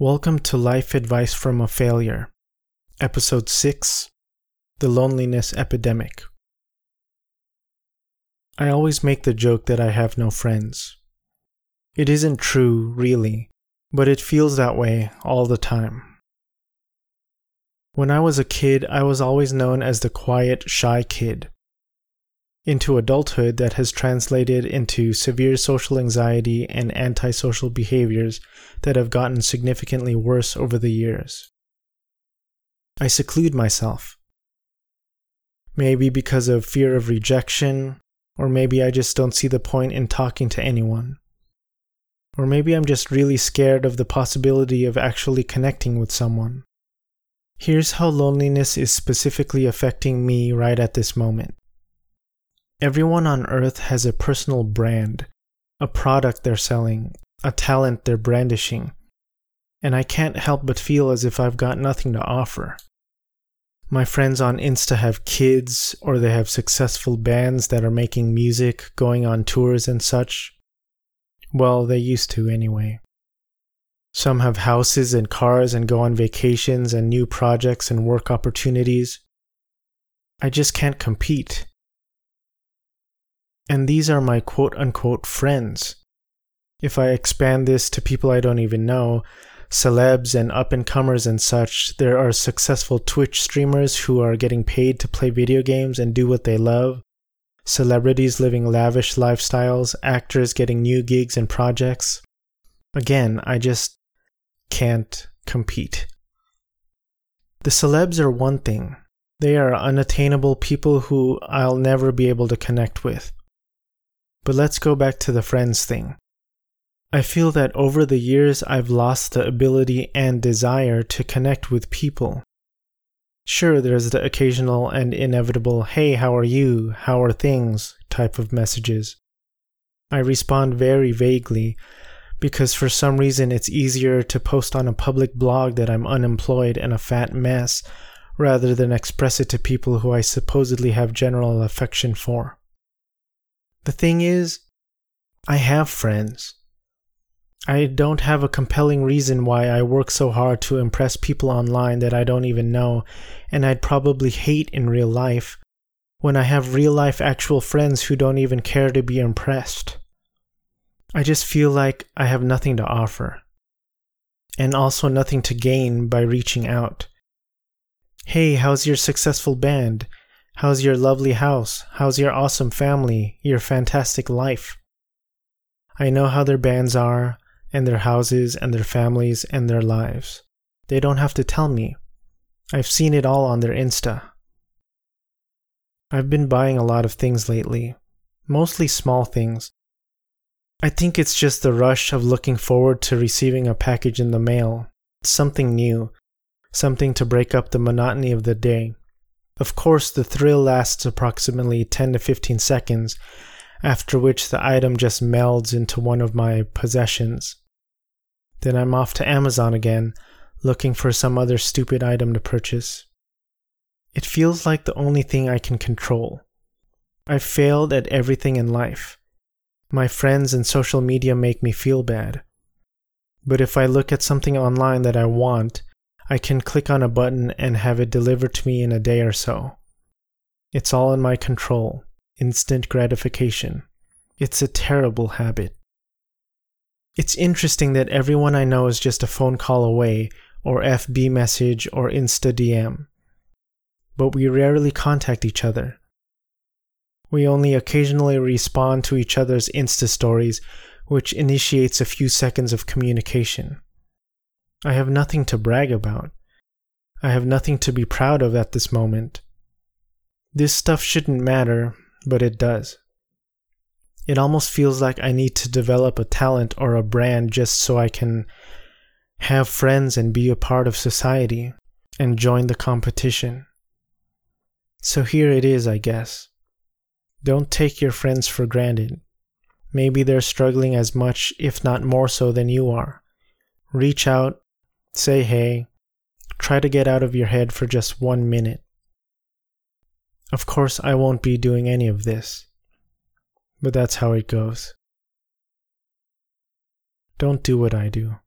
Welcome to Life Advice from a Failure, Episode 6 The Loneliness Epidemic. I always make the joke that I have no friends. It isn't true, really, but it feels that way all the time. When I was a kid, I was always known as the quiet, shy kid into adulthood that has translated into severe social anxiety and antisocial behaviors that have gotten significantly worse over the years. I seclude myself. Maybe because of fear of rejection, or maybe I just don't see the point in talking to anyone. Or maybe I'm just really scared of the possibility of actually connecting with someone. Here's how loneliness is specifically affecting me right at this moment. Everyone on earth has a personal brand, a product they're selling, a talent they're brandishing, and I can't help but feel as if I've got nothing to offer. My friends on Insta have kids, or they have successful bands that are making music, going on tours, and such. Well, they used to anyway. Some have houses and cars and go on vacations and new projects and work opportunities. I just can't compete. And these are my quote unquote friends. If I expand this to people I don't even know, celebs and up and comers and such, there are successful Twitch streamers who are getting paid to play video games and do what they love, celebrities living lavish lifestyles, actors getting new gigs and projects. Again, I just can't compete. The celebs are one thing. They are unattainable people who I'll never be able to connect with. But let's go back to the friends thing. I feel that over the years I've lost the ability and desire to connect with people. Sure, there's the occasional and inevitable, hey, how are you? How are things? type of messages. I respond very vaguely because for some reason it's easier to post on a public blog that I'm unemployed and a fat mess rather than express it to people who I supposedly have general affection for. The thing is, I have friends. I don't have a compelling reason why I work so hard to impress people online that I don't even know, and I'd probably hate in real life, when I have real life actual friends who don't even care to be impressed. I just feel like I have nothing to offer, and also nothing to gain by reaching out. Hey, how's your successful band? How's your lovely house? How's your awesome family? Your fantastic life? I know how their bands are, and their houses, and their families, and their lives. They don't have to tell me. I've seen it all on their Insta. I've been buying a lot of things lately, mostly small things. I think it's just the rush of looking forward to receiving a package in the mail, something new, something to break up the monotony of the day. Of course, the thrill lasts approximately 10 to 15 seconds, after which the item just melds into one of my possessions. Then I'm off to Amazon again, looking for some other stupid item to purchase. It feels like the only thing I can control. I've failed at everything in life. My friends and social media make me feel bad. But if I look at something online that I want, I can click on a button and have it delivered to me in a day or so. It's all in my control. Instant gratification. It's a terrible habit. It's interesting that everyone I know is just a phone call away, or FB message, or Insta DM. But we rarely contact each other. We only occasionally respond to each other's Insta stories, which initiates a few seconds of communication. I have nothing to brag about. I have nothing to be proud of at this moment. This stuff shouldn't matter, but it does. It almost feels like I need to develop a talent or a brand just so I can have friends and be a part of society and join the competition. So here it is, I guess. Don't take your friends for granted. Maybe they're struggling as much, if not more so, than you are. Reach out Say hey. Try to get out of your head for just one minute. Of course, I won't be doing any of this, but that's how it goes. Don't do what I do.